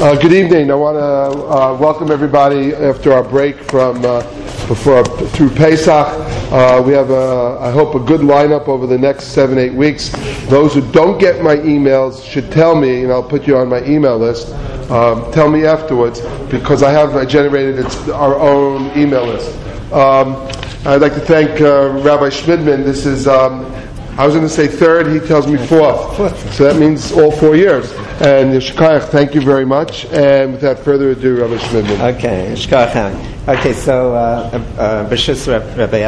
Uh, good evening. I want to uh, welcome everybody after our break from uh, before through Pesach. Uh, we have, a, I hope, a good lineup over the next seven, eight weeks. Those who don't get my emails should tell me, and I'll put you on my email list. Um, tell me afterwards because I have generated our own email list. Um, I'd like to thank uh, Rabbi Shmidman. This is. Um, I was going to say third, he tells me fourth. So that means all four years. And Yeshkayach, thank you very much. And without further ado, Rabbi Shmidman. Okay, Yeshkayach. Okay, so, uh, uh, Rabbi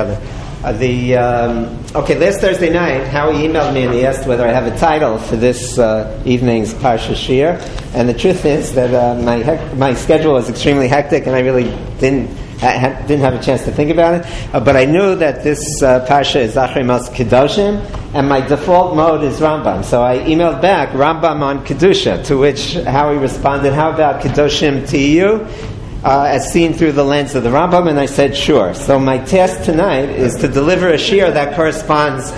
uh, the um, okay last Thursday night, Howie emailed me and he asked whether I have a title for this uh, evening's Parsha Shiur, and the truth is that uh, my hec- my schedule was extremely hectic, and I really didn't I didn't have a chance to think about it, uh, but I knew that this uh, parsha is Achrei Mos Kedoshim, and my default mode is Rambam. So I emailed back Rambam on Kedusha, to which Howie responded, "How about Kedoshim Tehiyu?" Uh, as seen through the lens of the Rambam, and I said, sure. So my task tonight is to deliver a shiur that corresponds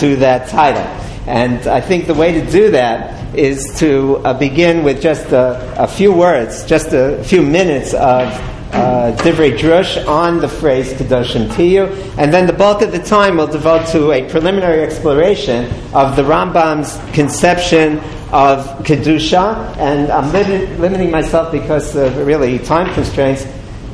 to that title. And I think the way to do that is to uh, begin with just a, a, few words, just a few minutes of divrei drush on the phrase kedoshim tehiyu, and then the bulk of the time we'll devote to a preliminary exploration of the Rambam's conception of kedusha, and I'm limiting myself because of really time constraints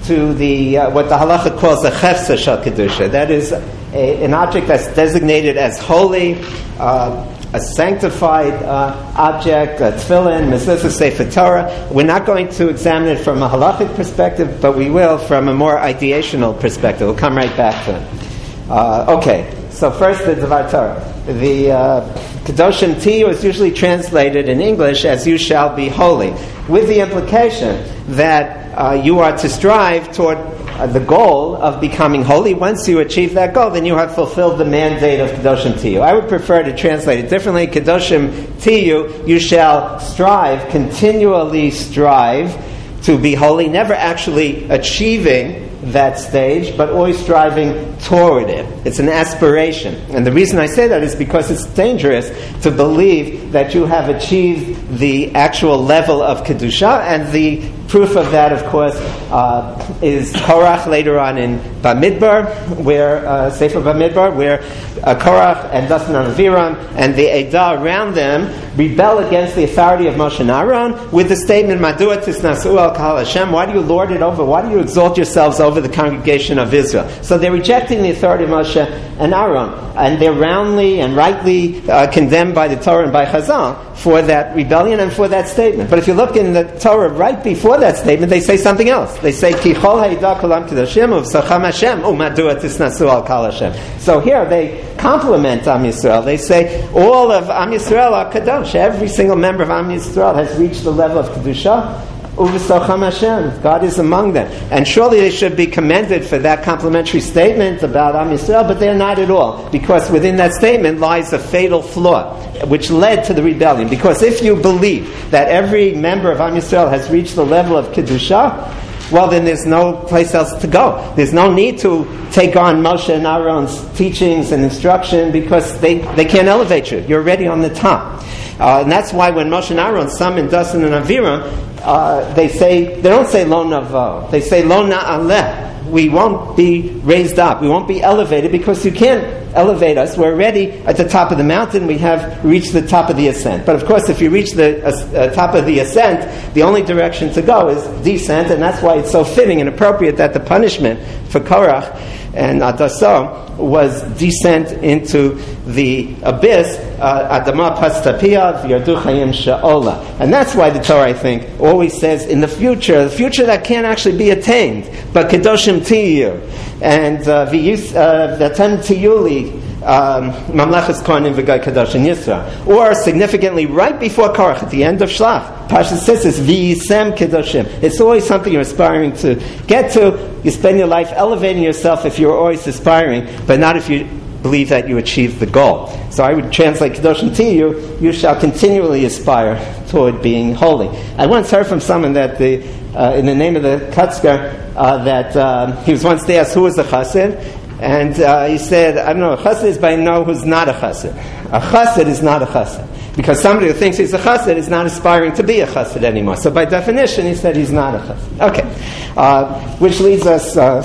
to the uh, what the halacha calls the chefsa shel kedusha. That is a, an object that's designated as holy. Uh, a sanctified uh, object, a tefillin, mezuzah, sefer Torah. We're not going to examine it from a halachic perspective, but we will from a more ideational perspective. We'll come right back to it. Uh, okay, so first the Devar Torah. The uh, Kedoshim Tehiyu is usually translated in English as "You shall be holy," with the implication that uh, you are to strive toward uh, the goal of becoming holy. Once you achieve that goal, then you have fulfilled the mandate of Kedoshim Tehiyu. I would prefer to translate it differently. Kedoshim Tehiyu, you shall strive, continually strive to be holy, never actually achieving that stage, but always striving toward it. It's an aspiration. And the reason I say that is because it's dangerous to believe that you have achieved the actual level of Kedusha, and the proof of that, of course, uh, is Korach later on in Bamidbar, where, uh, Sefer Bamidbar, where uh, Korach and Dasan and Aviram and the Edah around them rebel against the authority of Moshe and Aaron with the statement, Madua tisnasu al kahal Hashem, why do you lord it over, why do you exalt yourselves over the congregation of Israel? So they're rejecting the authority of Moshe and Aaron, and they're roundly and rightly uh, condemned by the Torah and by Chazal for that rebellion and for that statement. But if you look in the Torah right before that statement, they say something else. They say, Ki chol kolam kedoshim uvsacham Hashem umadua tisnasu al kal Hashem. So here they compliment Am Yisrael. They say all of Am Yisrael are kadosh. Every single member of Am Yisrael has reached the level of kedusha. Hashem. God is among them. And surely they should be commended for that complimentary statement about Am Yisrael, but they're not at all. Because within that statement lies a fatal flaw, which led to the rebellion. Because if you believe that every member of Am Yisrael has reached the level of Kedusha, well, then there's no place else to go. There's no need to take on Moshe and Aaron's teachings and instruction because they, they can't elevate you. You're already on the top. Uh, and that's why when Moshe and Aaron summon Dasan and Aviram, uh, they say, they don't say lo navo, they say lo na'aleh. We won't be raised up. We won't be elevated because you can't elevate us. We're already at the top of the mountain. We have reached the top of the ascent. But of course, if you reach the uh, uh top of the ascent, the only direction to go is descent, and that's why it's so fitting and appropriate that the punishment for Korach and Adasa was descent into the abyss, uh, Adama Pastapia, Yardu Chayim Sha'ola. And that's why the Torah, I think, always says in the future, the future that can't actually be attained, but Kedoshim Tehiyu, and uh, Vatem Tiyuli, Mamlechas Kohanim V'Gai Kadosh in Yisra. Or significantly right before Korach, at the end of Shlach, Pasha says this, V'yisem Kedoshim. It's always something you're aspiring to get to. You spend your life elevating yourself if you're always aspiring, but not if you believe that you achieved the goal. So I would translate Kedoshim Tehiyu, you shall continually aspire toward being holy. I once heard from someone that the, uh, in the name of the Kutzker, uh, that uh, he was once asked who was the chassid, And uh, he said, I don't know, a chassid is by no who's not a chassid. A chassid is not a chassid. Because somebody who thinks he's a chassid is not aspiring to be a chassid anymore. So by definition, he said he's not a chassid. Okay. Uh, which leads us, uh,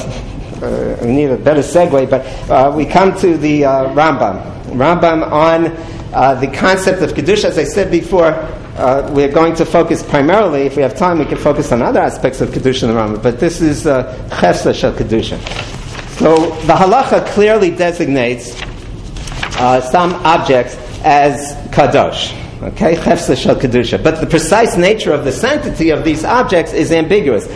uh, we need a better segue, but uh, we come to the uh, Rambam. Rambam on uh, the concept of Kedusha, as I said before, uh, we're going to focus primarily, if we have time, we can focus on other aspects of Kedusha the Rambam, but this is uh, Chefsa Shel Kedusha. So the halacha clearly designates uh, some objects as kadosh. Okay, chefsa shel kedusha. But the precise nature of the sanctity of these objects is ambiguous.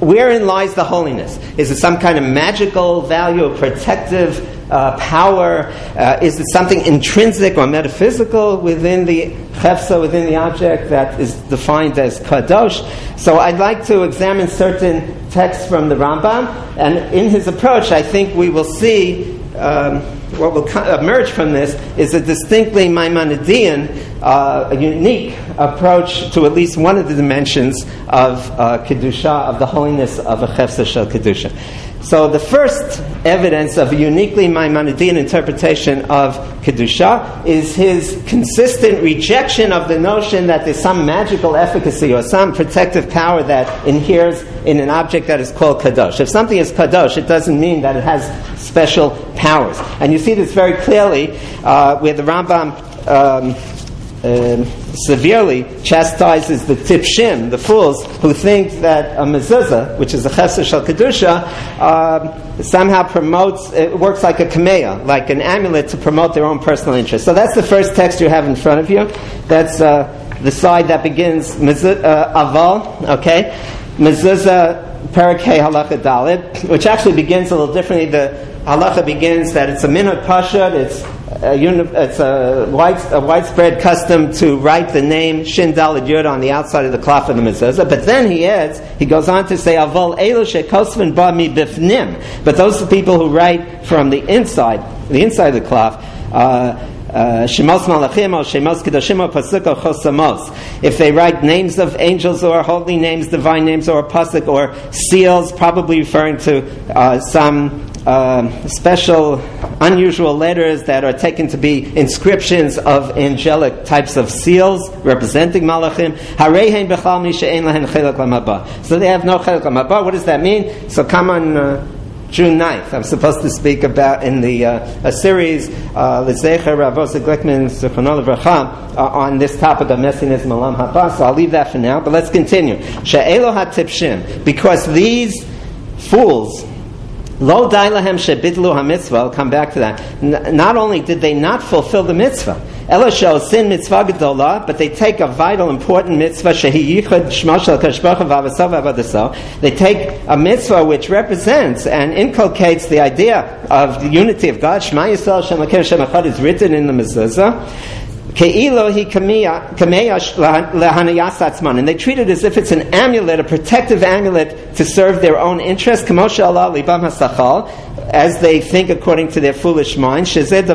Wherein lies the holiness? Is it some kind of magical value, protective uh, power? Uh, is it something intrinsic or metaphysical within the chefsa, within the object that is defined as kadosh? So I'd like to examine certain texts from the Rambam, and in his approach, I think we will see. Um, what will emerge from this is a distinctly Maimonidean, uh, a unique approach to at least one of the dimensions of uh, Kedusha, of the holiness of a Chefsa Shel Kedusha. So the first evidence of a uniquely Maimonidean interpretation of Kedusha is his consistent rejection of the notion that there's some magical efficacy or some protective power that inheres in an object that is called Kadosh. If something is Kadosh, it doesn't mean that it has special powers. And you see this very clearly uh, where the Rambam um, um, severely chastises the tipshim, the fools, who think that a mezuzah, which is a chesed shel kedusha, um, somehow promotes, it works like a kameya, like an amulet to promote their own personal interest. So that's the first text you have in front of you. That's uh, the side that begins uh, aval, okay? Mezuzah Parakeh Halacha Dalet, which actually begins a little differently. The halacha begins that it's a minhag pashut, it's a, it's a, wide, a, widespread custom to write the name Shin Dalet Yud on the outside of the cloth of the mezuzah. But then he adds, he goes on to say, Avol Elu Shekosvin Ba Mi Bifnim. But those are people who write from the inside, the inside of the cloth. Uh, uh, Shemos Malachim or Shemos Kedoshim or Pasuk or Chosamos. If they write names of angels or holy names, divine names, or pasuk or seals, probably referring to uh, some uh, special, unusual letters that are taken to be inscriptions of angelic types of seals representing malachim. So they have no chelik lamaba. What does that mean? So come on. Uh, June 9th. I'm supposed to speak about in the uh, a series, uh, L'zecher Ravosa Glickman Zichronol uh, on this topic of messianism Malam Haba. So I'll leave that for now. But let's continue. Because these fools Lo dailahem shebidlu ha-mitzvah, I'll come back to that. N- not only did they not fulfill the mitzvah, Elisho sin mitzvah gedola, but they take a vital, important mitzvah, shehi yichud shmoshel kashbacha They take a mitzvah which represents and inculcates the idea of the unity of God. Shema Yisrael Shem Shem is written in the mezuzah. And they treat it as if it's an amulet, a protective amulet to serve their own interest. As they think according to their foolish mind. That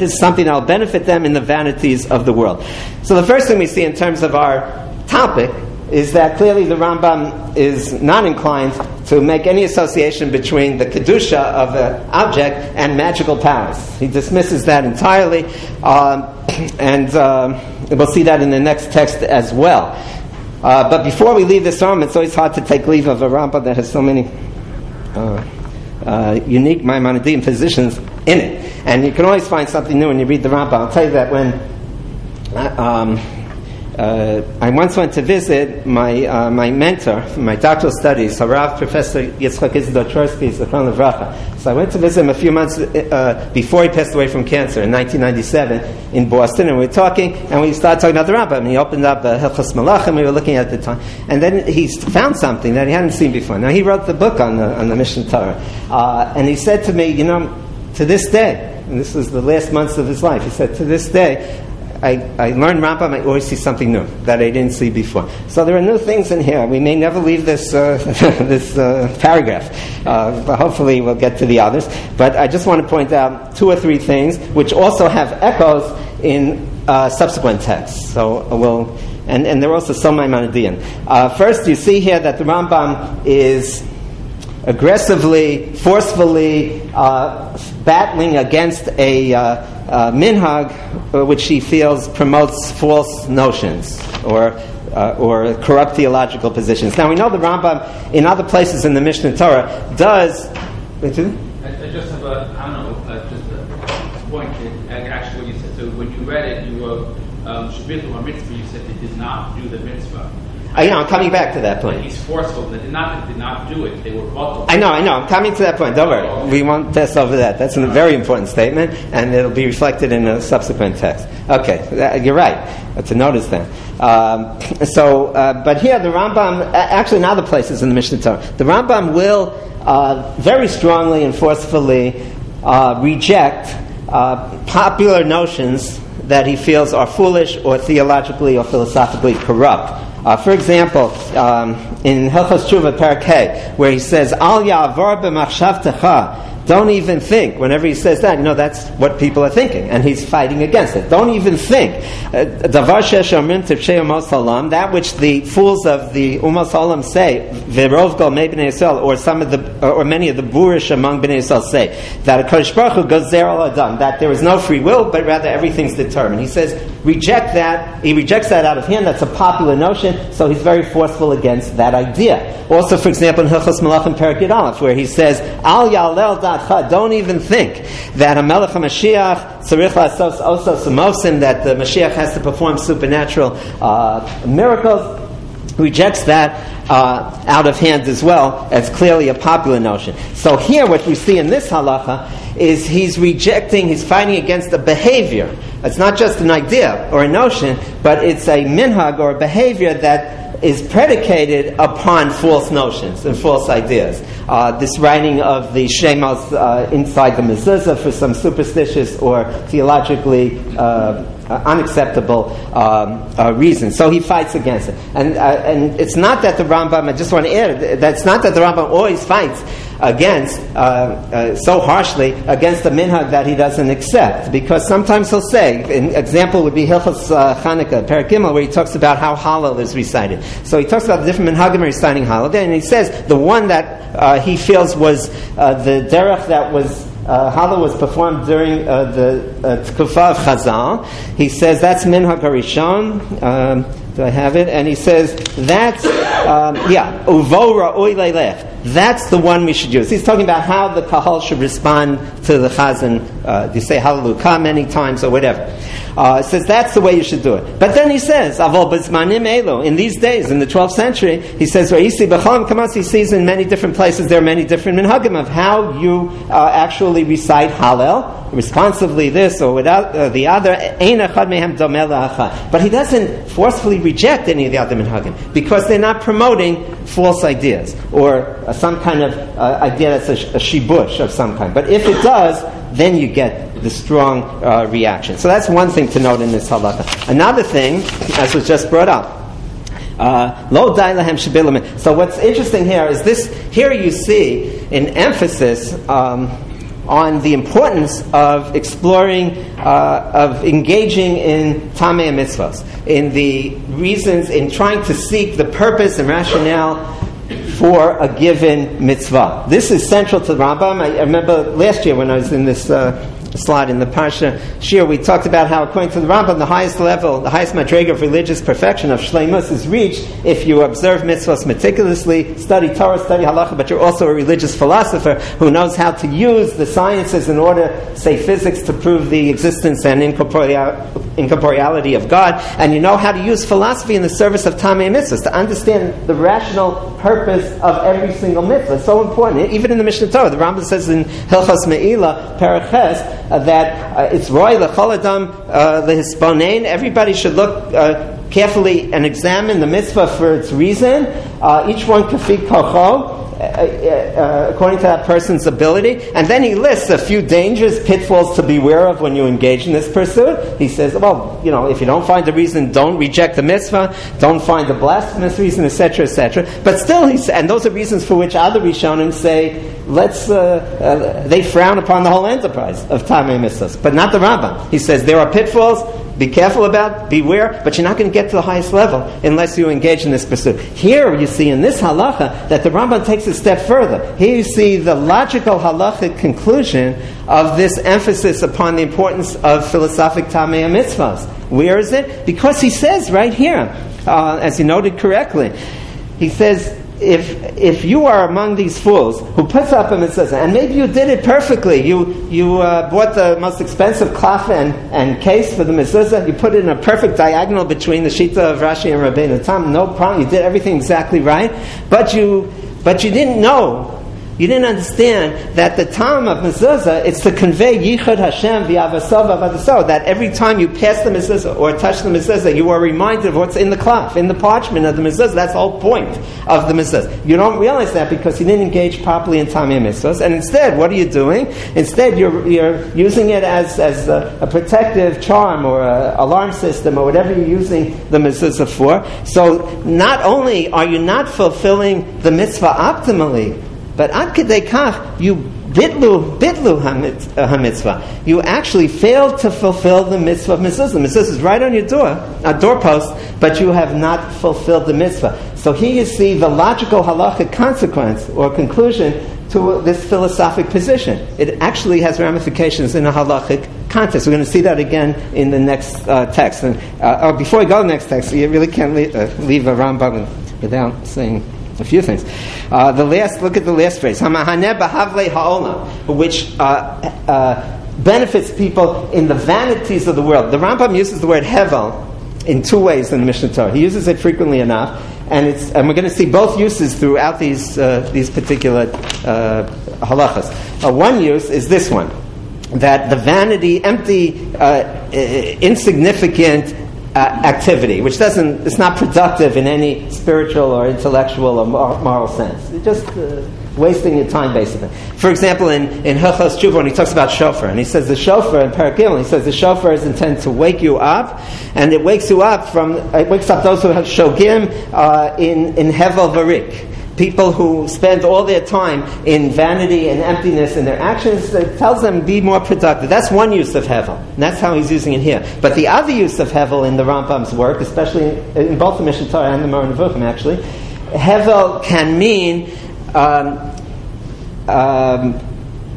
this is something that will benefit them in the vanities of the world. So the first thing we see in terms of our topic is that clearly the Rambam is not inclined to make any association between the kedusha of the object and magical powers. He dismisses that entirely, um, and um, we'll see that in the next text as well. Uh, but before we leave this Rambam, it's always hard to take leave of a Rambam that has so many uh, uh, unique Maimonidean positions in it. And you can always find something new when you read the Rambam. I'll tell you that when uh, um, uh, I once went to visit my, uh, my mentor my doctoral studies, Harav Professor Yitzchak Isadore Twersky, Zichron Levracha. So I went to visit him a few months uh, before he passed away from cancer in 1997 in Boston, and we were talking, and we started talking about the Rambam. And he opened up uh, Hilchos Malachim, we were looking at the time, and then he found something that he hadn't seen before. Now, he wrote the book on the, on the Mishneh Torah, uh, and he said to me, you know, to this day, and this was the last months of his life, he said, to this day, I, I learn Rambam, I always see something new that I didn't see before. So there are new things in here. We may never leave this, uh, this uh, paragraph, uh, hopefully we'll get to the others. But I just want to point out two or three things which also have echoes in uh, subsequent texts. So we'll, and, and they're also some Maimonidean. Uh, first, you see here that the Rambam is aggressively, forcefully uh, battling against a uh, uh, minhag uh, which he feels promotes false notions or uh, or corrupt theological positions. Now we know the Rambam in other places in the Mishneh Torah does. I, I just have a, I don't know, uh, just a point. That, actually, what you said. So when you read it, you wrote um, or mitzvah. You said they did not do the mitzvah. I know, I'm coming back to that point. He's forceful. They did not, did not do it. They were bottled. I know, I know. I'm coming to that point. Don't worry. We won't test over that. That's a very important statement, and it'll be reflected in a subsequent text. Okay, you're right. To notice that. Um, so, uh, but here the Rambam, actually in other places in the Mishneh Torah, the Rambam will uh, very strongly and forcefully uh, reject uh, popular notions that he feels are foolish or theologically or philosophically corrupt. Uh, for example, um, in Hilchos Tshuva Parakeh, where he says, Al ya'avor b'machshavtecha, don't even think. Whenever he says that, you know, that's what people are thinking, and he's fighting against it. Don't even think. Uh, that which the fools of the Umas Olam say, or some of the, or many of the boorish among Bnei Yisrael say, that a Kodesh Baruch Hu goes there all done, that there is no free will, but rather everything's determined. He says, reject that. He rejects that out of hand. That's a popular notion, so he's very forceful against that idea. Also, for example, in Hilchos Malachim Perak Aleph, where he says, Al Yalel don't even think that a Melech HaMashiach, Tzarich Lasos Osos Mosim, that the Mashiach has to perform supernatural uh, miracles. Rejects that uh, out of hand as well as clearly a popular notion. So here, what we see in this halacha is he's rejecting, he's fighting against a behavior. It's not just an idea or a notion, but it's a minhag or a behavior that is predicated upon false notions and false ideas. Uh, this writing of the Shemos uh, inside the mezuzah for some superstitious or theologically uh, unacceptable um, uh, reasons. So he fights against it. And, uh, and it's not that the Rambam, I just want to add, that's not that the Rambam always fights against, uh, uh, so harshly, against the minhag that he doesn't accept. Because sometimes he'll say, an example would be Hilchos uh, Parakimel, where he talks about how Hallel is recited. So he talks about the different minhagim reciting Hallel, and he says the one that uh, he feels was uh, the derech that was uh, Hallel was performed during uh, the uh, Tkufa of Chazal. He says that's Minhag Harishon. Um, do I have it? And he says that's um, yeah, uvora oilelech. That's the one we should use. He's talking about how the kahal should respond to the chazan. Uh, you say hallelujah many times or whatever. Uh, says that's the way you should do it. But then he says, Avol in these days, in the 12th century, he says, Ra'isi b'cholam kamas, he sees in many different places, there are many different minhagim of how you uh, actually recite Hallel, responsively this or without uh, the other. But he doesn't forcefully reject any of the other minhagim because they're not promoting false ideas or uh, some kind of uh, idea that's a, a shibush of some kind. But if it does, then you get the strong uh, reaction. So that's one thing to note in this halacha. Another thing, as was just brought up, uh, Lo uh, So what's interesting here is this. Here you see an emphasis um, on the importance of exploring, uh, of engaging in tamei mitzvahs, in the reasons, in trying to seek the purpose and rationale for a given mitzvah. This is central to Rambam. I, I remember last year when I was in this uh, slide in the Parsha Shiur, we talked about how, according to the Rambam, the highest level, the highest madrega of religious perfection of Shleimus is reached if you observe mitzvahs meticulously, study Torah, study halacha, but you're also a religious philosopher who knows how to use the sciences in order, say, physics to prove the existence and incorporeality of God, and you know how to use philosophy in the service of Tamei mitzvahs, to understand the rational purpose of every single mitzvah. So important. Even in the Mishneh Torah, the Rambam says in Hilchas Me'ilah, Paraches, that uh, it's roy lecholadam lehisponein. Uh, Everybody should look uh, carefully and examine the mitzvah for its reason. Uh, each one kafik kocho. Uh, uh, according to that person's ability. And then he lists a few dangers, pitfalls to beware of when you engage in this pursuit. He says, well, you know, if you don't find the reason, don't reject the mitzvah, don't find the blasphemous reason, etc., etc. But still, he and those are reasons for which other Rishonim say, let's, uh, uh, they frown upon the whole enterprise of Tamei Mitzvahs, but not the Rambam. He says there are pitfalls, be careful about, beware, but you're not going to get to the highest level unless you engage in this pursuit. Here you see in this halacha that the Rambam takes a step further. Here you see the logical halachic conclusion of this emphasis upon the importance of philosophic tamei mitzvahs. Where is it? Because he says right here, uh, as you noted correctly, he says if if you are among these fools who puts up a mitzvah, and maybe you did it perfectly, you you uh, bought the most expensive cloth and, and case for the mitzvah, you put it in a perfect diagonal between the shita of Rashi and Rabbeinu Tam, no problem, you did everything exactly right, but you but you didn't know you didn't understand that the time of mezuzah is to convey yichud Hashem v'avasav avadasav. That every time you pass the mezuzah or touch the mezuzah, you are reminded of what's in the cloth, in the parchment of the mezuzah. That's the whole point of the mezuzah. You don't realize that because you didn't engage properly in tamei mitzvahs. And instead, what are you doing? Instead, you're, you're using it as, as a, a protective charm or an alarm system or whatever you're using the mezuzah for. So not only are you not fulfilling the mitzvah optimally, but kedei kach, you bitlu, bitlu hamitzvah. You actually failed to fulfill the mitzvah of mitzvah. The mitzvah is right on your door, a doorpost, but you have not fulfilled the mitzvah. So here you see the logical halachic consequence or conclusion to this philosophic position. It actually has ramifications in a halachic context. We're going to see that again in the next uh, text. And uh, before we go to the next text, you really can't leave, uh, leave a Rambam without saying a few things. Uh, the last, look at the last phrase, which uh, uh, benefits people in the vanities of the world. The Rambam uses the word hevel in two ways in the Mishneh Torah. He uses it frequently enough, and, it's, and we're going to see both uses throughout these, uh, these particular uh, halachas. Uh, one use is this one that the vanity, empty, insignificant, uh, activity, which doesn't, it's not productive in any spiritual or intellectual or moral sense. It's just uh, wasting your time, basically. For example, in, in Hilchos Tshuva, when he talks about shofar, and he says the shofar, in Parakil, he says the shofar is intended to wake you up, and it wakes you up from, it wakes up those who have shogim uh, in, in Hevel Varik people who spend all their time in vanity and emptiness in their actions, it tells them be more productive. That's one use of Hevel. And that's how he's using it here. But the other use of Hevel in the Rambam's work, especially in both the Mishnah and the Moreh Nevuchim actually, Hevel can mean um, um,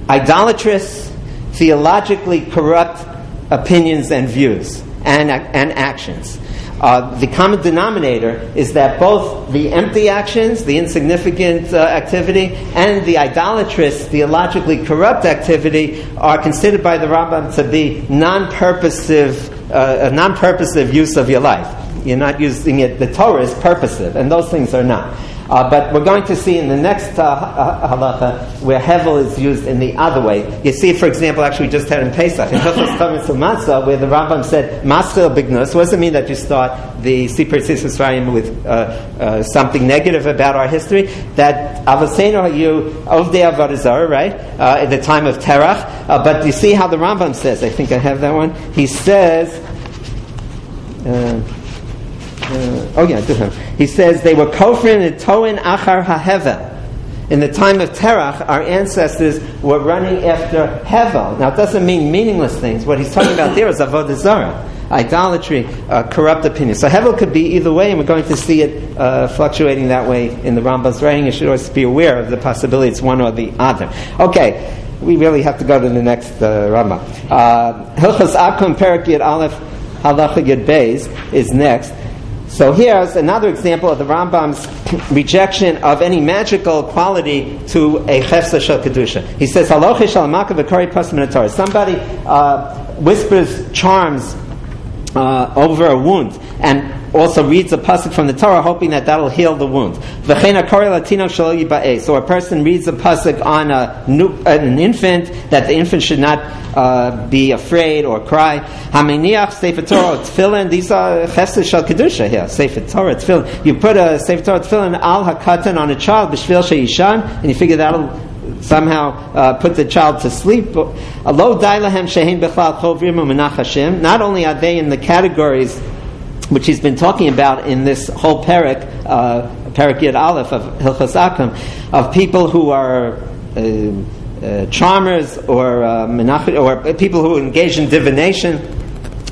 idolatrous, theologically corrupt opinions and views and, and actions. Uh, the common denominator is that both the empty actions, the insignificant uh, activity, and the idolatrous, theologically corrupt activity are considered by the Rambam to be non-purposive, uh, a non-purposive use of your life. You're not using it. The Torah is purposive, and those things are not. Uh, but we're going to see in the next uh, halacha where hevel is used in the other way. You see, for example, actually we just had in Pesach, in Hilchos Tamis Matzah, where the Rambam said, Master Bignus, what does it mean that you start the Sipur Tzisrael with uh, uh, something negative about our history? That Avaseno you Ovdei Avodah right? Uh, at the time of Terach. Uh, but you see how the Rambam says, I think I have that one. He says, uh, oh yeah, have. He says they were kofrin and toin achar hahevel. In the time of Terach, our ancestors were running after Hevel. Now, it doesn't mean meaningless things. What he's talking about there is avodah zarah, idolatry, uh, corrupt opinion. So Hevel could be either way, and we're going to see it uh, fluctuating that way in the Rambam's writing. You should always be aware of the possibility it's one or the other. Okay, we really have to go to the next uh, Rambam. Uh, Hilchas Akum Perak Aleph Halacha Yud Beis is next. So here's another example of the Rambam's rejection of any magical quality to a chefsa shel kedusha. He says, "Halochish al Somebody uh, whispers charms uh, over a wound and also reads a pasuk from the Torah, hoping that that'll heal the wound. So a person reads a pasuk on a new, an infant that the infant should not uh, be afraid or cry. Sefer Torah tefillin. These are chesed shel kedusha here. Sefer Torah tefillin. You put a sefer Torah tefillin al hakatan on a child b'shvil sheishan, and you figure that'll somehow uh, put the child to sleep. Not only are they in the categories which he's been talking about in this whole parak, uh, parak Yud Aleph of Hilchas Akum, of people who are uh, uh, charmers or uh, or people who engage in divination.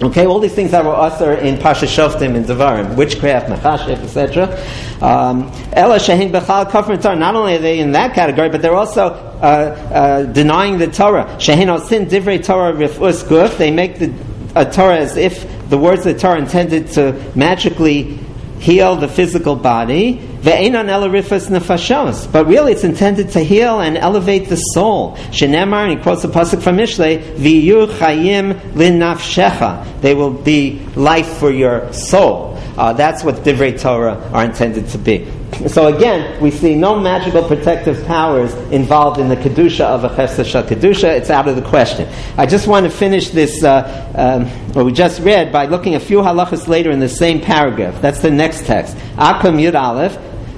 Okay, all these things that were usher in Pasha Shoftim and Devarim, witchcraft, mechashef, etc. Um, Ella shehin bechal kafir Torah. Not only are they in that category, but they're also uh, uh, denying the Torah. Shehin sin divrei Torah rifus guf. They make the a Torah as if the words of the Torah intended to magically heal the physical body. Ve'enan elarifas nefashos. But really it's intended to heal and elevate the soul. Shenemar, and he quotes a pasuk from Mishlei, V'yu chayim. They will be life for your soul. Uh, that's what Divrei Torah are intended to be. So again, we see no magical protective powers involved in the kedusha of a chesed kedusha. It's out of the question. I just want to finish this, uh, um, what we just read, by looking a few halachas later in the same paragraph. That's the next text. Akum Yud Aleph.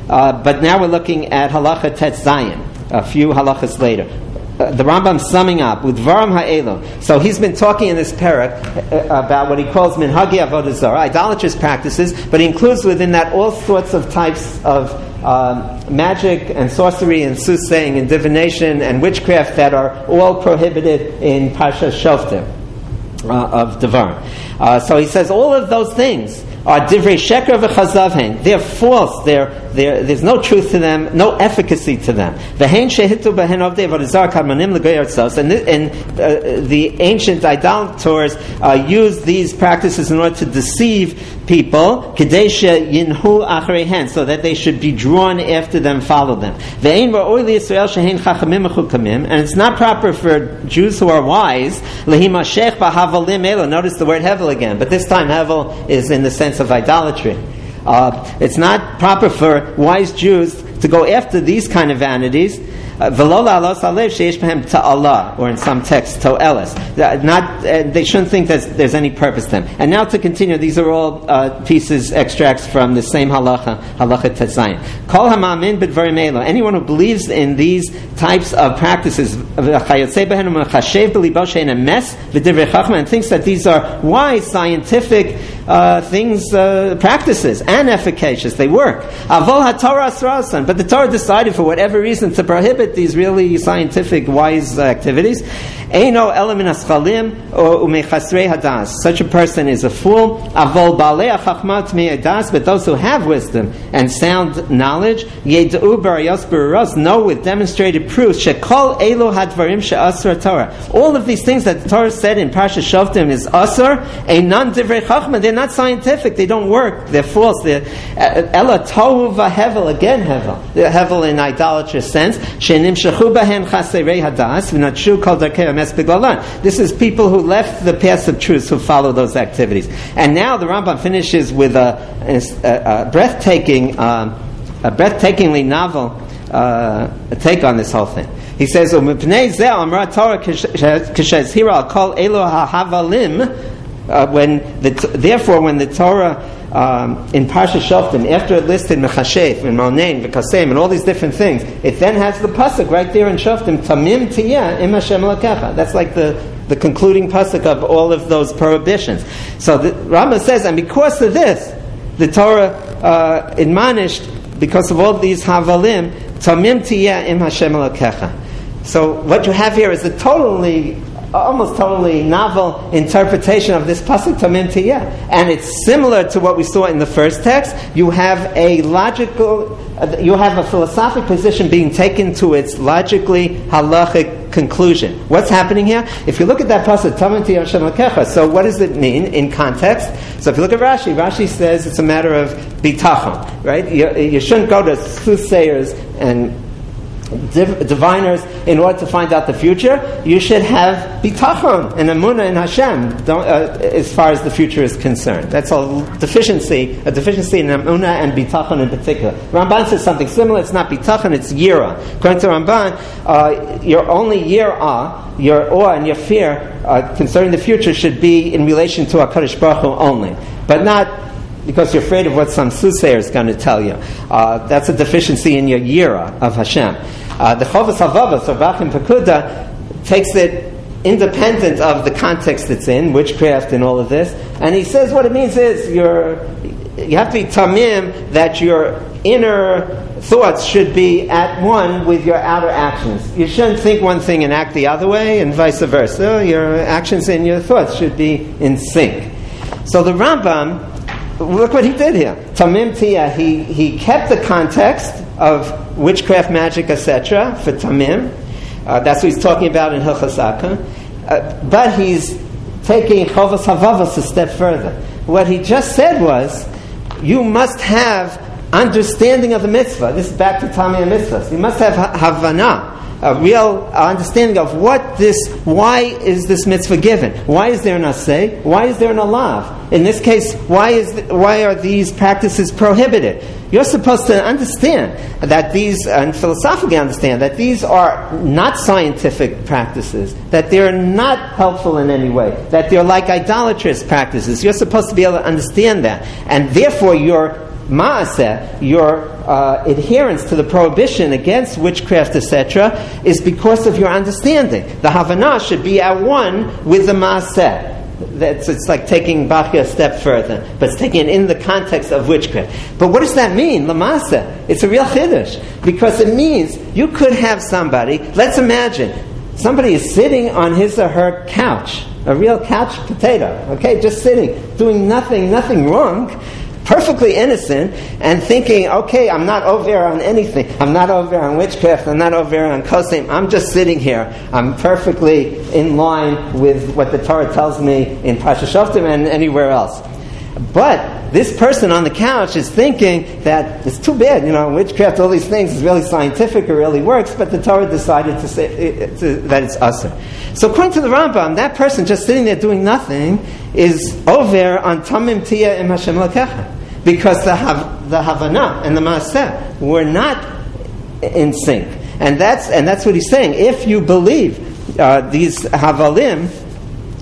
Uh, but now we're looking at halacha tet zayin, a few halachas later. Uh, the Rambam summing up with Varam Ha'elo. So he's been talking in this parak uh, about what he calls minhagi avodah zarah, idolatrous practices, but he includes within that all sorts of types of um, magic and sorcery and soothsaying and divination and witchcraft that are all prohibited in Pasha Shoftim uh, of Devar. Uh, so he says all of those things are divrei sheker v'chazavhen. They're false. They're, they're, there's no truth to them, no efficacy to them. V'hein shehitu b'hen avdei v'rizar kadmanim l'goyartzos. And, and uh, the ancient idolators uh, used these practices in order to deceive people, kadesha yinhu acharehen, so that they should be drawn after them, follow them. V'ein ra'oi Yisrael shehein chachamim mechukamim. And it's not proper for Jews who are wise, lehimashech b'havalim. Notice the word hevel again, but this time hevel is in the sense of idolatry. Uh, it's not proper for wise Jews to go after these kind of vanities uh, or in some texts, to to'elis. Not, uh, they shouldn't think that there's any purpose to them. And now to continue, these are all uh, pieces, extracts from the same halacha, halacha tetzayin. Kol hamamin b'dvarim Anyone who believes in these types of practices, and thinks that these are wise, scientific uh, things, uh, practices, and efficacious, they work. But the Torah decided for whatever reason to prohibit these really scientific, wise activities. Eino elamin aschalim umechasrei hadas. Such a person is a fool. Avol balei achachmat me'adas. But those who have wisdom and sound knowledge, yedu barayos baros, know with demonstrated proofs, shekol elo hadvarim she'asr Torah. All of these things that the Torah said in Parsha Shoftim is asr, a non divrei chachma. They're not scientific. They don't work. They're false. They're uh, ela tohu vahevel again hevel. Hevel in idolatrous sense. Shenimshachu bahen chaserei hadas v'natshu kol darkei this is people who left the paths of truth who follow those activities. And now the Rambam finishes with a, a, a breathtaking, um, a breathtakingly novel uh, take on this whole thing. He says, uh, when the therefore when the Torah um, in Parsha Shoftim, after it listed Mechashef and Malnain, V'Kasem, and all these different things, it then has the pasuk right there in Shoftim, Tamim Tiyah Im Hashem Lakecha. That's like the, the concluding pasuk of all of those prohibitions. So the Rambam says, and because of this, the Torah uh, admonished, because of all these Havalim, Tamim Tiyah Im Hashem Lakecha. So what you have here is a totally almost totally novel interpretation of this pasuk tamim and it's similar to what we saw in the first text. You have a logical, uh, you have a philosophic position being taken to its logically halachic conclusion. What's happening here? If you look at that pasuk tamim tiyah so what does it mean in context? So if you look at Rashi, Rashi says it's a matter of bitachon, right? You, you shouldn't go to soothsayers and div- diviners in order to find out the future, you should have bitachon and amuna in Hashem uh, as far as the future is concerned. That's a deficiency, a deficiency in amuna and bitachon in particular. Ramban says something similar. It's not bitachon, it's yira. According to Ramban, uh, your only yira, your awe and your fear uh, concerning the future should be in relation to HaKadosh Baruch Hu only, but not because you're afraid of what some soothsayer is going to tell you. Uh, that's a deficiency in your yira of Hashem. Uh, the Chovas Havavas, or Bachim Pekuda, takes it independent of the context it's in, witchcraft and all of this, and he says what it means is you're you have to be tamim that your inner thoughts should be at one with your outer actions. You shouldn't think one thing and act the other way, and vice versa. Your actions and your thoughts should be in sync. So the Rambam, look what he did here. Tamim Tia, he, he kept the context of witchcraft, magic, etc. for Tamim. Uh, that's what he's talking about in Hilchas uh, but he's taking Chovas Havavos a step further. What he just said was, you must have understanding of the mitzvah. This is back to Tamei mitzvahs. You must have Havana, a real understanding of what this, why is this mitzvah given? Why is there an asay? Why is there an alav? In this case, why, is the, why are these practices prohibited? You're supposed to understand that these, and philosophically understand, that these are not scientific practices, that they're not helpful in any way, that they're like idolatrous practices. You're supposed to be able to understand that. And therefore, your maaseh, your uh, adherence to the prohibition against witchcraft, etc., is because of your understanding. The Havana should be at one with the maaseh. That's, it's like taking Bachya a step further, but it's taking it in the context of witchcraft. But what does that mean, Lamasa? It's a real chiddush, because it means you could have somebody, let's imagine, somebody is sitting on his or her couch, a real couch potato, okay, just sitting, doing nothing, nothing wrong, perfectly innocent and thinking, okay, I'm not over on anything. I'm not over on witchcraft. I'm not over on kosim. I'm just sitting here. I'm perfectly in line with what the Torah tells me in Pasha Shoftim and anywhere else. But this person on the couch is thinking that it's too bad, you know, witchcraft, all these things is really scientific, it really works, but the Torah decided to say to, that it's usher. So according to the Rambam, that person just sitting there doing nothing is over on Tamim Tia im Hashem Lakecha because the, Hav, the and the Maaseh were not in sync. And that's, and that's what he's saying. If you believe uh, these Havalim,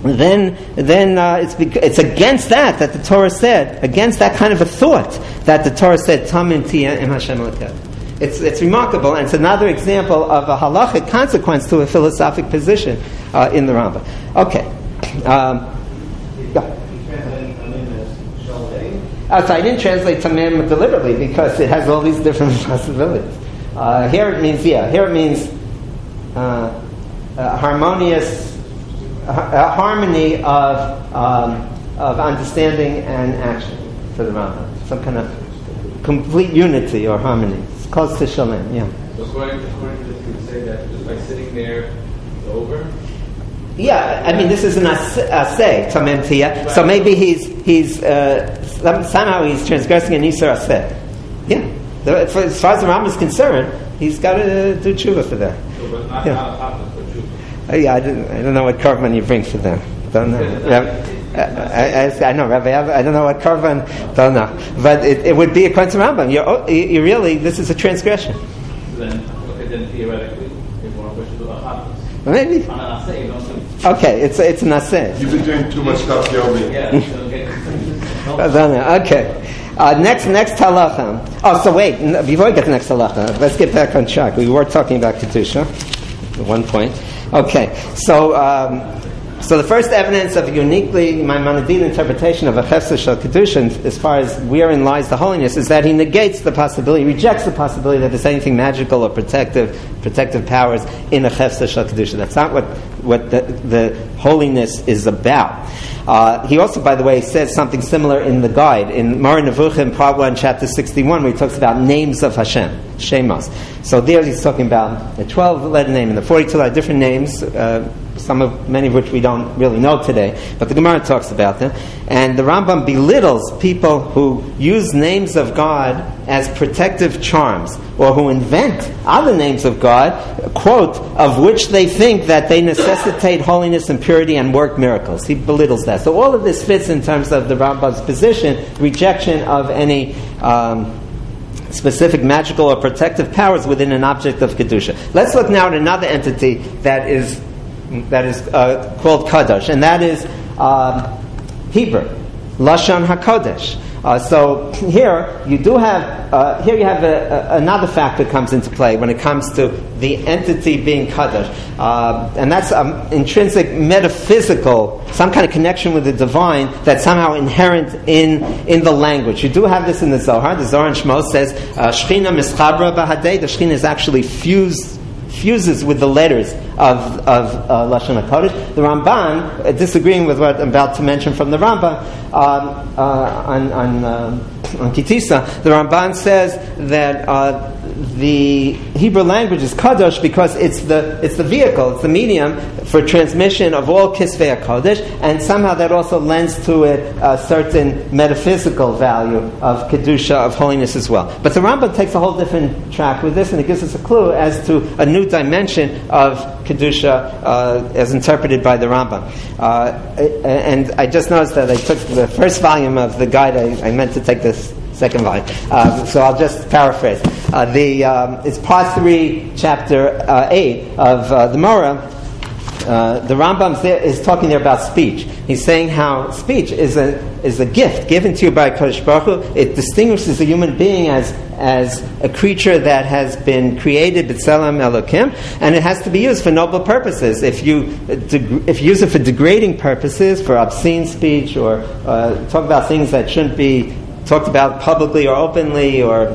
then, then uh, it's, bec- it's against that that the Torah said, against that kind of a thought that the Torah said, Tamim Tia Im Hashem it's, it's remarkable, and it's another example of a halachic consequence to a philosophic position uh, in the Rambam. Okay. Um, Uh, so I didn't translate tamim deliberately because it has all these different possibilities. Uh, here it means, yeah, here it means uh, harmonious, harmony of, um, of understanding and action for the Rambam. Some kind of complete unity or harmony. It's close to shalom, yeah. So according, according to this, you would say that just by sitting there, it's over? Yeah, I mean, this is an assay, tamim tia. So maybe he's, he's uh, somehow he's transgressing an isur asay. Yeah. as far as the Ram is concerned, he's got to do tshuva for that. yeah. Uh, yeah, I, didn't, I don't know what korban you bring for them. Don't know. I, I, I, know, Rabbi, I don't know what korban, don't know. But it, it would be a to Rambam. You're, oh, you really, this is a transgression. then, okay, then theoretically, if one wishes to Maybe. Okay, it's it's an aseh. You've been doing too much stuff, Yomi. Yeah. okay. Uh, next, next halacha. Oh, so wait. Before we get to next halacha, let's get back on track. We were talking about kedusha at one point. Okay, so um, so the first evidence of uniquely Maimonidean interpretation of a chesed shel kedushin, as far as wherein lies the holiness, is that he negates the possibility, rejects the possibility that there's anything magical or protective, protective powers in a chesed shel kedushin. That's not what what the, the holiness is about. Uh, he also, by the way, says something similar in the guide in Moreh Nevuchim, one, chapter sixty-one, where he talks about names of Hashem, Shemos. So there he's talking about the twelve-letter name and the forty-two different names. Uh, some of many of which we don't really know today, but the Gemara talks about them. And the Rambam belittles people who use names of God as protective charms, or who invent other names of God, quote, of which they think that they necessitate holiness and purity and work miracles. He belittles that. So all of this fits in terms of the Rambam's position, rejection of any. Um, specific magical or protective powers within an object of kedusha. Let's look now at another entity that is that is uh, called Kadosh, and that is um, Hebrew, Lashon HaKodesh. Uh, so here you do have uh, here you have a, a, another factor comes into play when it comes to the entity being kaddish, uh, and that's um, intrinsic metaphysical, some kind of connection with the divine that's somehow inherent in in the language. You do have this in the Zohar. The Zohar in Shmos says uh, Shechina mischabra bahadei. The Shechina is actually fused fuses with the letters of, of uh, Lashon HaKodesh. The Ramban, uh, disagreeing with what I'm about to mention from the Ramban, um, uh, on, on, uh, on Ki Sisa, the Ramban says that uh, the Hebrew language is kadosh because it's the it's the vehicle, it's the medium for transmission of all kisvei kodesh, and somehow that also lends to it a certain metaphysical value of kedusha of holiness as well. But the Rambam takes a whole different track with this, and it gives us a clue as to a new dimension of kedusha uh, as interpreted by the Rambam. Uh, and I just noticed that I took the first volume of the guide. I, I meant to take this second volume. Um, so I'll just paraphrase. Uh, the, um, it's part three, chapter uh, eight of uh, the Moreh. Uh, the Rambam is talking there about speech. He's saying how speech is a, is a gift given to you by Kodesh Baruch Hu. It distinguishes a human being as, as a creature that has been created, B'Tselem Elokim, and it has to be used for noble purposes. If you, if you use it for degrading purposes, for obscene speech, or uh, talk about things that shouldn't be talked about publicly or openly or uh,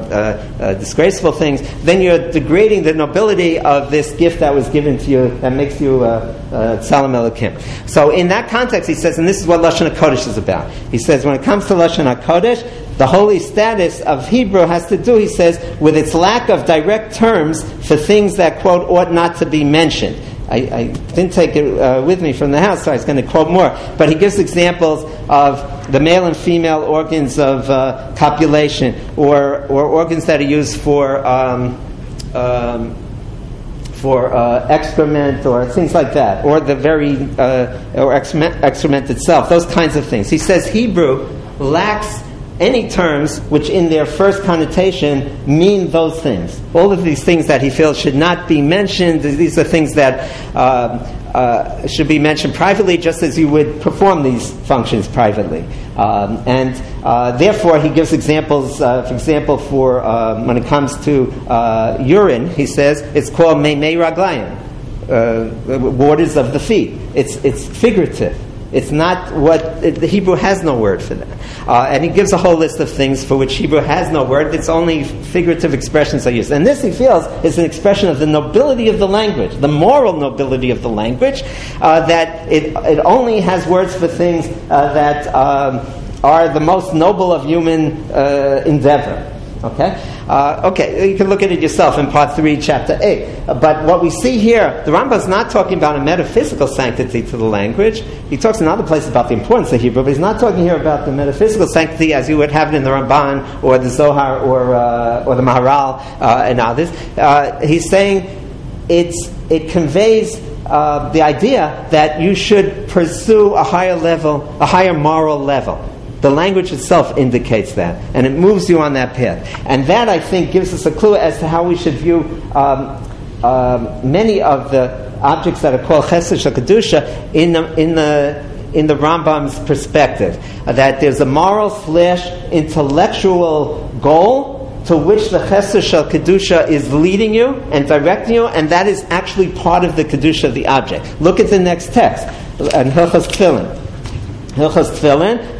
uh, disgraceful things, then you're degrading the nobility of this gift that was given to you that makes you Salam uh, Elikim. So in that context, he says, and this is what Lashon HaKodesh is about. He says, when it comes to Lashon HaKodesh, the holy status of Hebrew has to do, he says, with its lack of direct terms for things that, quote, ought not to be mentioned. I, I didn't take it uh, with me from the house, so I was going to quote more. But he gives examples of the male and female organs of uh, copulation, or, or organs that are used for. Um, um, for uh, excrement or things like that, or the very uh, or excrement, excrement itself, those kinds of things. He says Hebrew lacks any terms which, in their first connotation, mean those things. All of these things that he feels should not be mentioned, these are things that uh, uh, should be mentioned privately, just as you would perform these functions privately. Um, and uh, therefore, he gives examples, uh, for example, for uh, when it comes to uh, urine, he says it's called me meimei raglayim, waters of the feet. It's, it's figurative. It's not what the Hebrew has no word for that, uh, and he gives a whole list of things for which Hebrew has no word. It's only figurative expressions are used, and this he feels is an expression of the nobility of the language, the moral nobility of the language. Uh, that it it only has words for things uh, that um, are the most noble of human uh, endeavor. Okay? Uh, okay, you can look at it yourself in part 3, chapter 8. Uh, but what we see here, the Rambam is not talking about a metaphysical sanctity to the language. He talks in other places about the importance of Hebrew, but he's not talking here about the metaphysical sanctity as you would have it in the Ramban or the Zohar or, uh, or the Maharal uh, and others. Uh, he's saying it's, it conveys uh, the idea that you should pursue a higher level, a higher moral level. The language itself indicates that, and it moves you on that path. And that, I think, gives us a clue as to how we should view um, um, many of the objects that are called Chefsa Kedusha in the, in the in the Rambam's perspective, uh, that there's a moral slash intellectual goal to which the Chefsa Shel Kedusha is leading you and directing you, and that is actually part of the Kedusha of the object. Look at the next text, and Hilchos Tefillin. Hilchos Tefillin,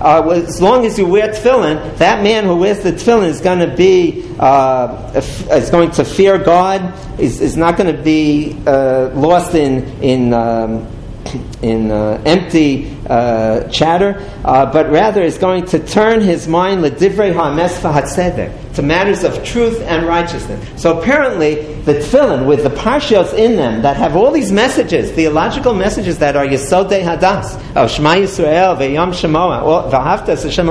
uh, as long as you wear tefillin, that man who wears the tefillin is going to be uh, is going to fear God. is, is not going to be uh, lost in in. Um, in uh, empty uh, chatter, uh, but rather is going to turn his mind ledivrei to matters of truth and righteousness. So apparently, the tefillin with the parshios in them that have all these messages, theological messages that are yesodei hadas, of Shema Yisrael, ve'yom shemoa, oh, v'ahavta Hashem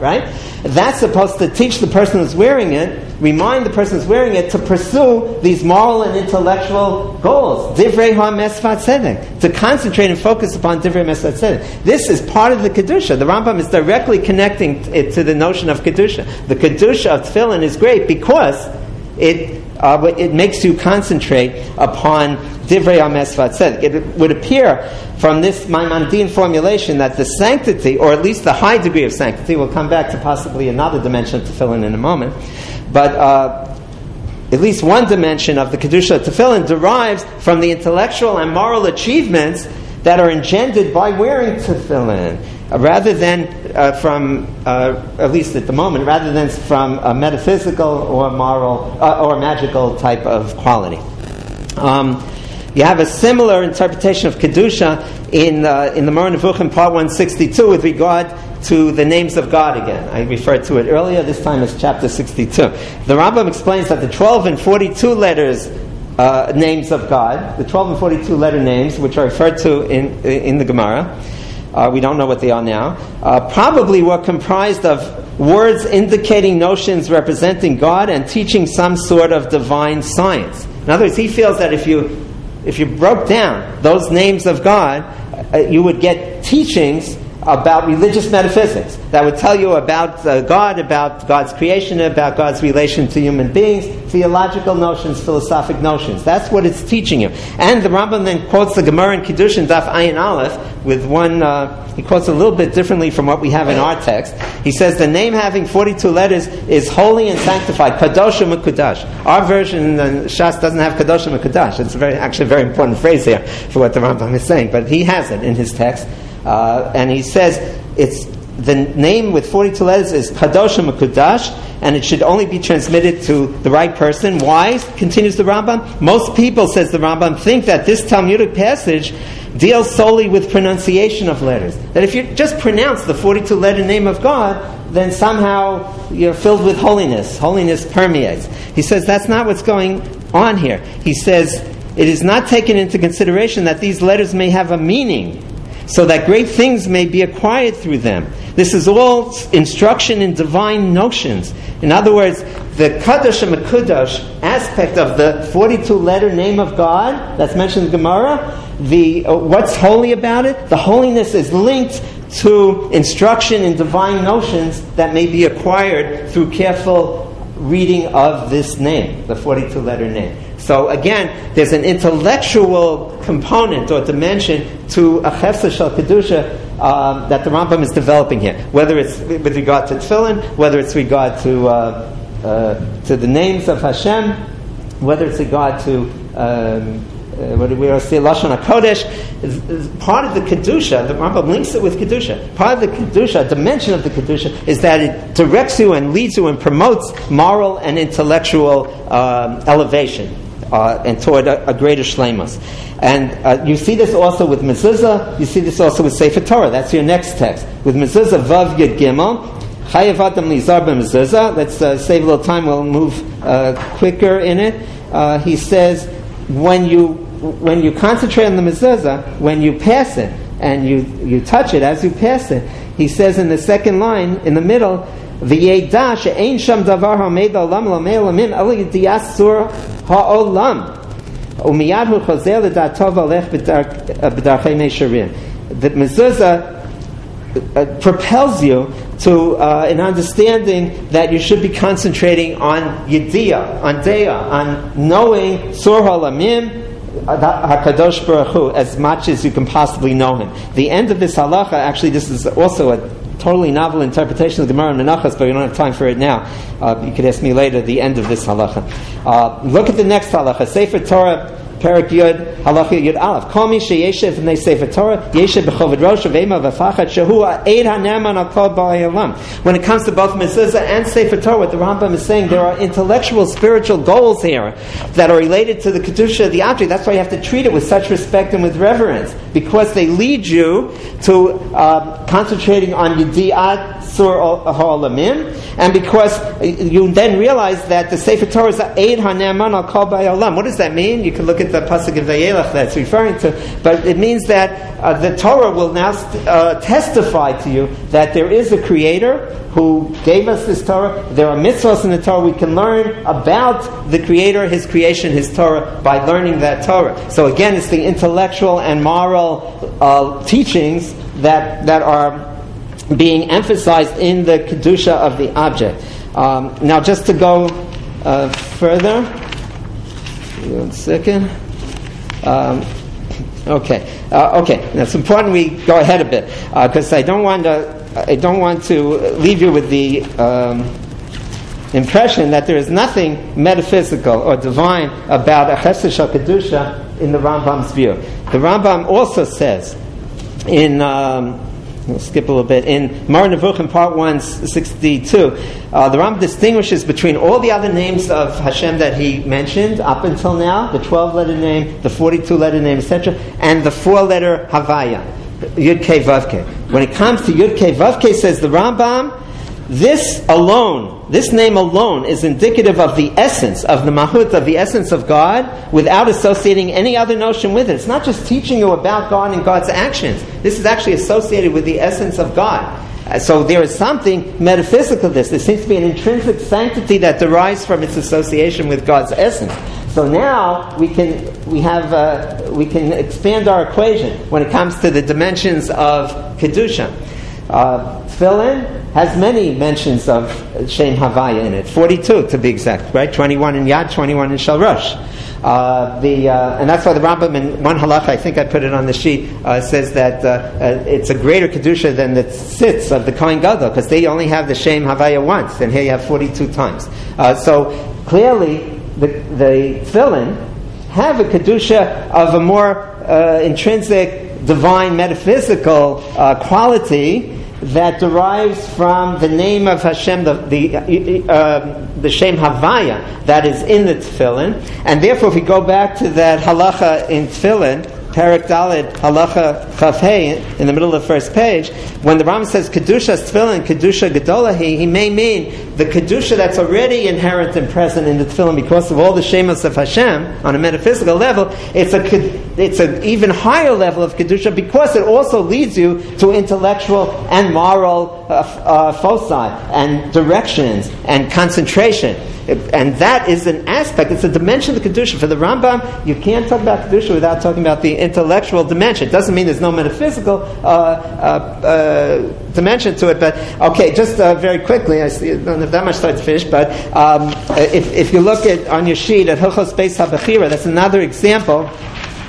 right? That's supposed to teach the person who's wearing it remind the person who's wearing it to pursue these moral and intellectual goals. Divrei ha-mesvat tzedek. To concentrate and focus upon divrei mesvat tzedek. This is part of the kedusha. The Rambam is directly connecting it to the notion of kedusha. The kedusha of tefillin is great because it uh, it makes you concentrate upon divrei ha-mesvat tzedek. It would appear from this Maimonidean formulation that the sanctity, or at least the high degree of sanctity, we'll come back to possibly another dimension of tefillin in a moment, but uh, at least one dimension of the Kedusha tefillin derives from the intellectual and moral achievements that are engendered by wearing tefillin, rather than uh, from, uh, at least at the moment, rather than from a metaphysical or moral uh, or magical type of quality. Um, you have a similar interpretation of Kedusha in, uh, in the Moreh Nevuchim, part 162, with regard to the names of God again. I referred to it earlier, this time it's chapter 62. The Rambam explains that the 12 and 42 letters uh, names of God, the 12 and 42 letter names, which are referred to in, in the Gemara, uh, we don't know what they are now, uh, probably were comprised of words indicating notions representing God and teaching some sort of divine science. In other words, he feels that if you if you broke down those names of God, uh, you would get teachings about religious metaphysics that would tell you about uh, God, about God's creation, about God's relation to human beings, theological notions, philosophic notions. That's what it's teaching you. And the Rambam then quotes the Gemara in Kiddushin Daf Ayin Aleph with one, uh, he quotes a little bit differently from what we have in our text. He says the name having 42 letters is holy and sanctified, Kadosh and. Our version, uh, Shas, doesn't have Kadosh and. It's a very, actually a very important phrase here for what the Rambam is saying, but he has it in his text. Uh, and he says it's the name with 42 letters is Kadosh Kudash, and it should only be transmitted to the right person. Why? Continues the Rambam. Most people, says the Rambam, think that this Talmudic passage deals solely with pronunciation of letters. That if you just pronounce the 42 letter name of God, then somehow you're filled with holiness. Holiness permeates. He says that's not what's going on here. He says it is not taken into consideration that these letters may have a meaning so that great things may be acquired through them. This is all instruction in divine notions. In other words, the Kaddish and aspect of the 42 letter name of God that's mentioned in Gemara, the, uh, what's holy about it? The holiness is linked to instruction in divine notions that may be acquired through careful reading of this name, the 42 letter name. So again, there's an intellectual component or dimension to a chefsa shel kedusha um, that the Rambam is developing here. Whether it's with regard to tefillin, whether it's regard to uh, uh, to the names of Hashem, whether it's regard to um, uh, what do we say, Lashon HaKodesh, part of the Kedusha, the Rambam links it with Kedusha. Part of the Kedusha, dimension of the Kedusha, is that it directs you and leads you and promotes moral and intellectual um, elevation uh, and toward a, a greater shlemus. And uh, you see this also with mezuzah. You see this also with Sefer Torah. That's your next text. With mezuzah vav yud gimel. Let's uh, save a little time. We'll move uh, quicker in it. Uh, he says, when you when you concentrate on the mezuzah, when you pass it and you, you touch it as you pass it, he says in the second line in the middle, V'yeda she'ein sham davar ha'med alam lamei alamim ala yidiyasur ha'olam. Umiyad hu chozel l'datov alech b'darchei meisharim. The mezuzah uh, propels you to uh, an understanding that you should be concentrating on Yediyah, on Deya, on knowing Sur Halamim, uh, HaKadosh Baruch Hu, as much as you can possibly know him. The end of this halacha, actually, this is also a totally novel interpretation of the Gemara in Menachos, but we don't have time for it now. Uh, you could ask me later the end of this halacha. Uh, look at the next halacha. Sefer Torah Perek Yud, Halacha Yud Aleph. Kol mi sheyeshev Sefer Torah, yeshev rosh ha'neman al kol ba'ayalam. When it comes to both Mezuzah and Sefer Torah, what the Rambam is saying, there are intellectual, spiritual goals here that are related to the Kedusha of the object. That's why you have to treat it with such respect and with reverence, because they lead you to uh, concentrating on Yedi'at Sur Ha'olamim, and because you then realize that the Sefer Torah is Eid Ha'neman al kol ba'ayalam. What does that mean? You can look at the pasuk of Vayelach that's referring to, but it means that uh, the Torah will now st- uh, testify to you that there is a Creator who gave us this Torah. There are mitzvahs in the Torah. We can learn about the Creator, His creation, His Torah by learning that Torah. So again, it's the intellectual and moral uh, teachings that that are being emphasized in the kedusha of the object. Um, now, just to go uh, further, one second. Um, okay, uh, okay. Now it's important we go ahead a bit because uh, I don't want to. I don't want to leave you with the um, impression that there is nothing metaphysical or divine about a chefsa kedusha in the Rambam's view. The Rambam also says in. Um, We'll skip a little bit. In Moreh Nevuchim, part 162, uh, the Ram distinguishes between all the other names of Hashem that he mentioned up until now, the 12 letter name, the 42 letter name, etc., and the four letter Havaya, Yud K When it comes to Yud K says the Rambam, this alone, this name alone, is indicative of the essence, of the mahut, of the essence of God, without associating any other notion with it. It's not just teaching you about God and God's actions. This is actually associated with the essence of God. Uh, so there is something metaphysical to this. There seems to be an intrinsic sanctity that derives from its association with God's essence. So now we can we have uh, we can expand our equation when it comes to the dimensions of kedusha. Uh, has many mentions of Shem Havaya in it, 42 to be exact, right? 21 in Yad, 21 in Shalrosh. Uh, the, uh, and that's why the Rambam in one halacha, I think I put it on the sheet, uh, says that uh, uh, it's a greater kedusha than the tzitz of the Kohen Gadol because they only have the Shem Havaya once, and here you have 42 times. Uh, so clearly, the, the have a kedusha of a more intrinsic, divine, metaphysical quality that derives from the name of Hashem, the, the, uh, the Shem Havaya that is in the Tefillin. And therefore, if we go back to that halacha in Tefillin, Perek Dalet Halacha Chafhei in the middle of the first page, when the Ram says Kedusha Tefillin, Kedusha Gedolahi, he may mean the Kedusha that's already inherent and present in the Tefillin because of all the Shemas of Hashem on a metaphysical level. It's a it's an even higher level of Kedusha because it also leads you to intellectual and moral uh, uh, foci and directions and concentration and that is an aspect, it's a dimension of the Kedusha. For the Rambam, you can't talk about Kedusha without talking about the intellectual dimension. It doesn't mean there's no metaphysical uh, uh, uh, dimension to it, but okay, just uh, very quickly, I see, don't have that much time to finish, but um, if, if you look at on your sheet at Hilchos Beis HaBechira, that's another example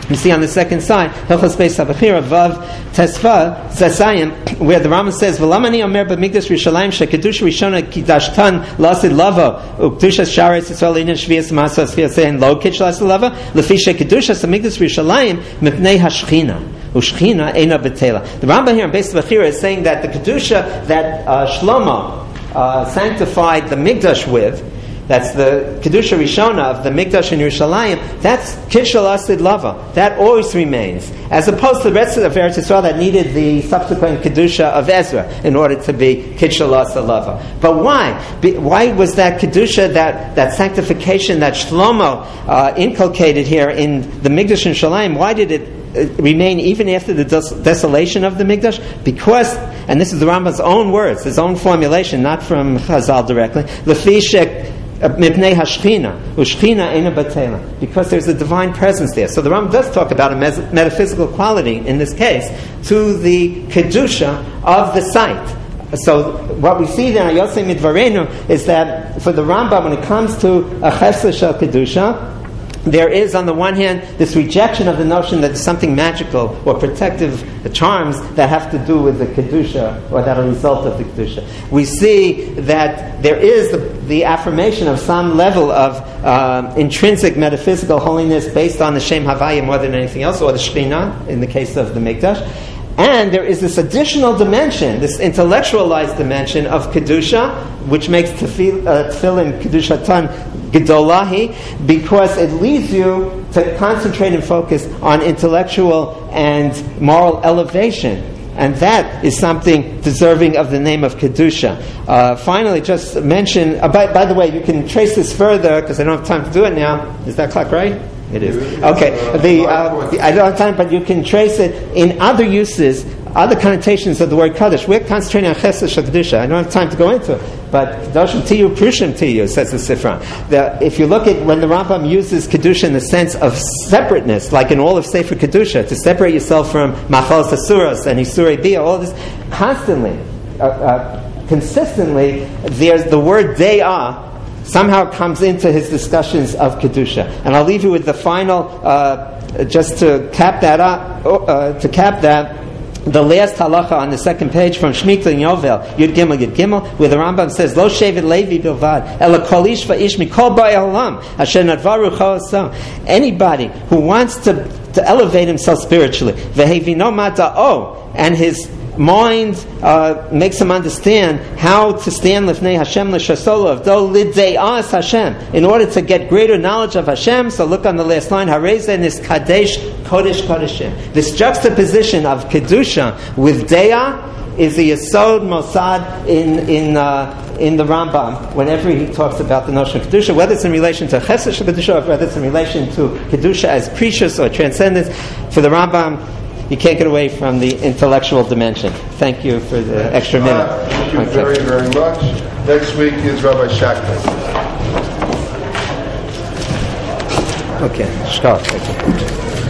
you see on the second side, Hilchos Beis HaBechira Vav Tesva Zesayim, where the Rambam says, "V'lamani Omer b'Mikdash Rishalayim shekedush Rishona kidashtan lasid lava ukdushas sharetz Yisrael inin shvias masa sviasein lo kitch lasid lava lefi shekedushas Mikdash Rishalayim mipnei hashchina." Ushchina ena betela. The Rambam here in Beis Bachira is saying that the kedusha that uh, Shlomo uh, sanctified the Mikdash with that's the Kedusha Rishona of the Mikdash in Yerushalayim, that's Kishal Asid Lava. That always remains. As opposed to the rest of the Eretz Yisrael that needed the subsequent Kedusha of Ezra in order to be Kishal Asid Lava. But why? why was that Kedusha, that, that sanctification that Shlomo uh, inculcated here in the Mikdash in Yerushalayim, why did it Uh, remain even after the des- desolation of the Mikdash? Because, and this is the Rambam's own words, his own formulation, not from Chazal directly, uh, Batela, because there's a divine presence there. So the Ram does talk about a metaphysical quality in this case to the Kedusha of the site. So what we see there in Yosef Midvarenu is that for the Rambam, when it comes to a Chefsa Shel Kedusha, there is, on the one hand, this rejection of the notion that something magical or protective charms that have to do with the Kedusha or that are a result of the Kedusha. We see that there is the, the affirmation of some level of uh, intrinsic metaphysical holiness based on the Shem Havaya more than anything else, or the Shekhinah in the case of the Mikdash. And there is this additional dimension, this intellectualized dimension of Kedusha, which makes tefil, uh, tefillin Kedusha Tan Gedolahi, because it leads you to concentrate and focus on intellectual and moral elevation. And that is something deserving of the name of Kedusha. Uh, finally, just mention, uh, by, by, the way, you can trace this further, because I don't have time to do it now. Is that clock right? It is. Okay. uh, The, uh. I don't have time, but you can trace it in other uses, other connotations of the word Kaddish. We're concentrating on Chesed Shakadusha. I don't have time to go into it. But Doshim Tiyu, Prushim Tiyu, says the Sifra. The, if you look at when the Rambam uses Kedusha in the sense of separateness, like in all of Sefer Kedusha, to separate yourself from Machal Sasuras and Isurei Bia, all this, constantly, uh, uh, consistently, there's the word De'ah somehow comes into his discussions of Kedusha. And I'll leave you with the final, uh, just to cap that up, uh, to cap that, the last halacha on the second page from Shemitah and Yovel, Yud Gimel, Yud Gimel, where the Rambam says, Lo shevet Levi bilvad, ela kol ish va'ish mikol ba'i olam, asher nadvaru chosam. Anybody who wants to, to elevate himself spiritually, vehevino mata'o, and his mind uh, makes him understand how to stand lifnei Hashem l'shasolav, do lidze'as Hashem, in order to get greater knowledge of Hashem. So look on the last line, Harezen is kadesh kodesh kodeshim. This juxtaposition of kedusha with deah is the Yesod Mossad in in uh, in the Rambam. Whenever he talks about the notion of kedusha, whether it's in relation to chefsa kedusha or whether it's in relation to kedusha as precious or transcendence, for the Rambam. You can't get away from the intellectual dimension. Thank you for the extra minute. Thank you Okay. very, very much. Next week is Rabbi Shackman. Okay. You.